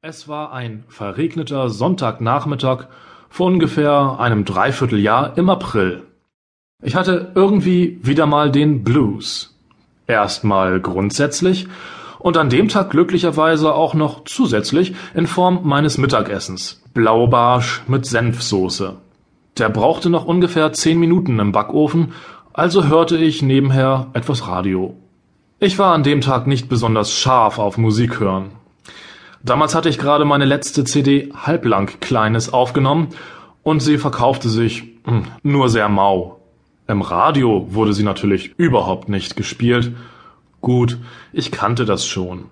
Es war ein verregneter Sonntagnachmittag vor ungefähr einem Dreivierteljahr im April. Ich hatte irgendwie wieder mal den Blues. Erstmal grundsätzlich und an dem Tag glücklicherweise auch noch zusätzlich in Form meines Mittagessens. Blaubarsch mit Senfsoße. Der brauchte noch ungefähr zehn Minuten im Backofen, also hörte ich nebenher etwas Radio. Ich war an dem Tag nicht besonders scharf auf Musik hören. Damals hatte ich gerade meine letzte CD Halblang Kleines aufgenommen und sie verkaufte sich hm, nur sehr mau. Im Radio wurde sie natürlich überhaupt nicht gespielt. Gut, ich kannte das schon.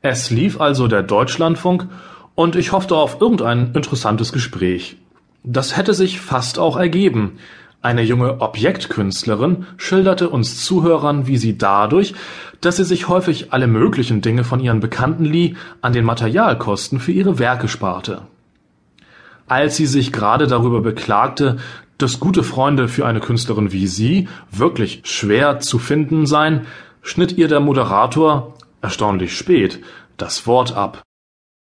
Es lief also der Deutschlandfunk und ich hoffte auf irgendein interessantes Gespräch. Das hätte sich fast auch ergeben, eine junge Objektkünstlerin schilderte uns Zuhörern, wie sie dadurch, dass sie sich häufig alle möglichen Dinge von ihren Bekannten lieh, an den Materialkosten für ihre Werke sparte. Als sie sich gerade darüber beklagte, dass gute Freunde für eine Künstlerin wie sie wirklich schwer zu finden seien, schnitt ihr der Moderator, erstaunlich spät, das Wort ab.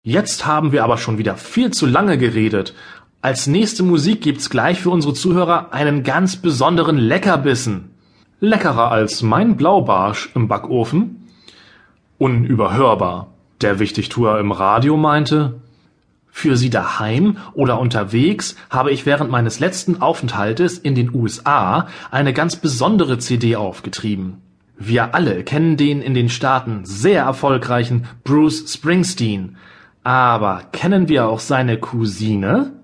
Jetzt haben wir aber schon wieder viel zu lange geredet. Als nächste Musik gibt's gleich für unsere Zuhörer einen ganz besonderen Leckerbissen. Leckerer als mein Blaubarsch im Backofen? Unüberhörbar. Der Wichtigtuer im Radio meinte, für Sie daheim oder unterwegs habe ich während meines letzten Aufenthaltes in den USA eine ganz besondere CD aufgetrieben. Wir alle kennen den in den Staaten sehr erfolgreichen Bruce Springsteen. Aber kennen wir auch seine Cousine?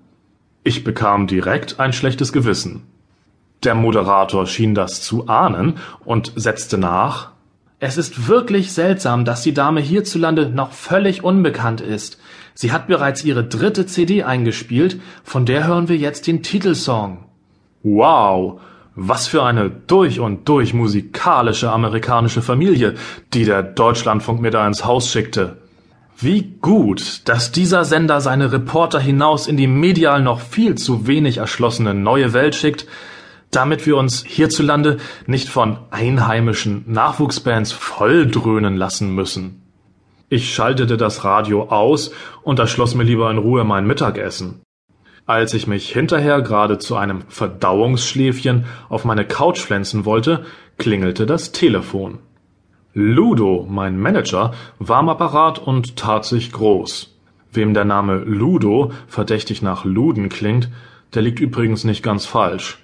Ich bekam direkt ein schlechtes Gewissen. Der Moderator schien das zu ahnen und setzte nach Es ist wirklich seltsam, dass die Dame hierzulande noch völlig unbekannt ist. Sie hat bereits ihre dritte CD eingespielt, von der hören wir jetzt den Titelsong. Wow, was für eine durch und durch musikalische amerikanische Familie, die der Deutschlandfunk mir da ins Haus schickte. Wie gut, dass dieser Sender seine Reporter hinaus in die medial noch viel zu wenig erschlossene neue Welt schickt, damit wir uns hierzulande nicht von einheimischen Nachwuchsbands volldröhnen lassen müssen. Ich schaltete das Radio aus und erschloss mir lieber in Ruhe mein Mittagessen. Als ich mich hinterher gerade zu einem Verdauungsschläfchen auf meine Couch pflanzen wollte, klingelte das Telefon. Ludo, mein Manager, war am Apparat und tat sich groß. Wem der Name Ludo verdächtig nach Luden klingt, der liegt übrigens nicht ganz falsch.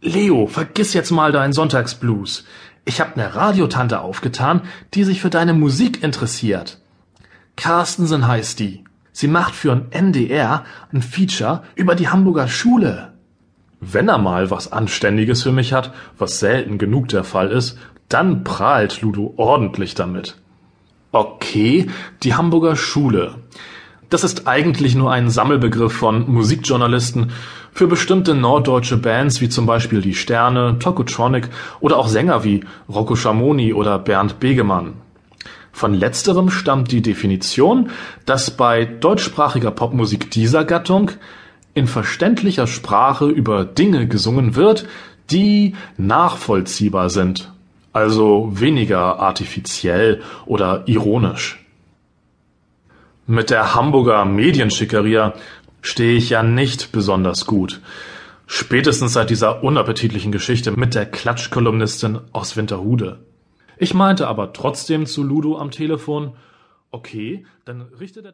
Leo, vergiss jetzt mal deinen Sonntagsblues. Ich hab ne Radiotante aufgetan, die sich für deine Musik interessiert. Carstensen heißt die. Sie macht für ein NDR ein Feature über die Hamburger Schule. Wenn er mal was Anständiges für mich hat, was selten genug der Fall ist, dann prahlt Ludo ordentlich damit. Okay, die Hamburger Schule. Das ist eigentlich nur ein Sammelbegriff von Musikjournalisten für bestimmte norddeutsche Bands wie zum Beispiel die Sterne, Tokotronic oder auch Sänger wie Rocco Schamoni oder Bernd Begemann. Von letzterem stammt die Definition, dass bei deutschsprachiger Popmusik dieser Gattung in verständlicher Sprache über Dinge gesungen wird, die nachvollziehbar sind also weniger artifiziell oder ironisch. Mit der Hamburger Medienschickeria stehe ich ja nicht besonders gut. Spätestens seit dieser unappetitlichen Geschichte mit der Klatschkolumnistin aus Winterhude. Ich meinte aber trotzdem zu Ludo am Telefon, okay, dann richtet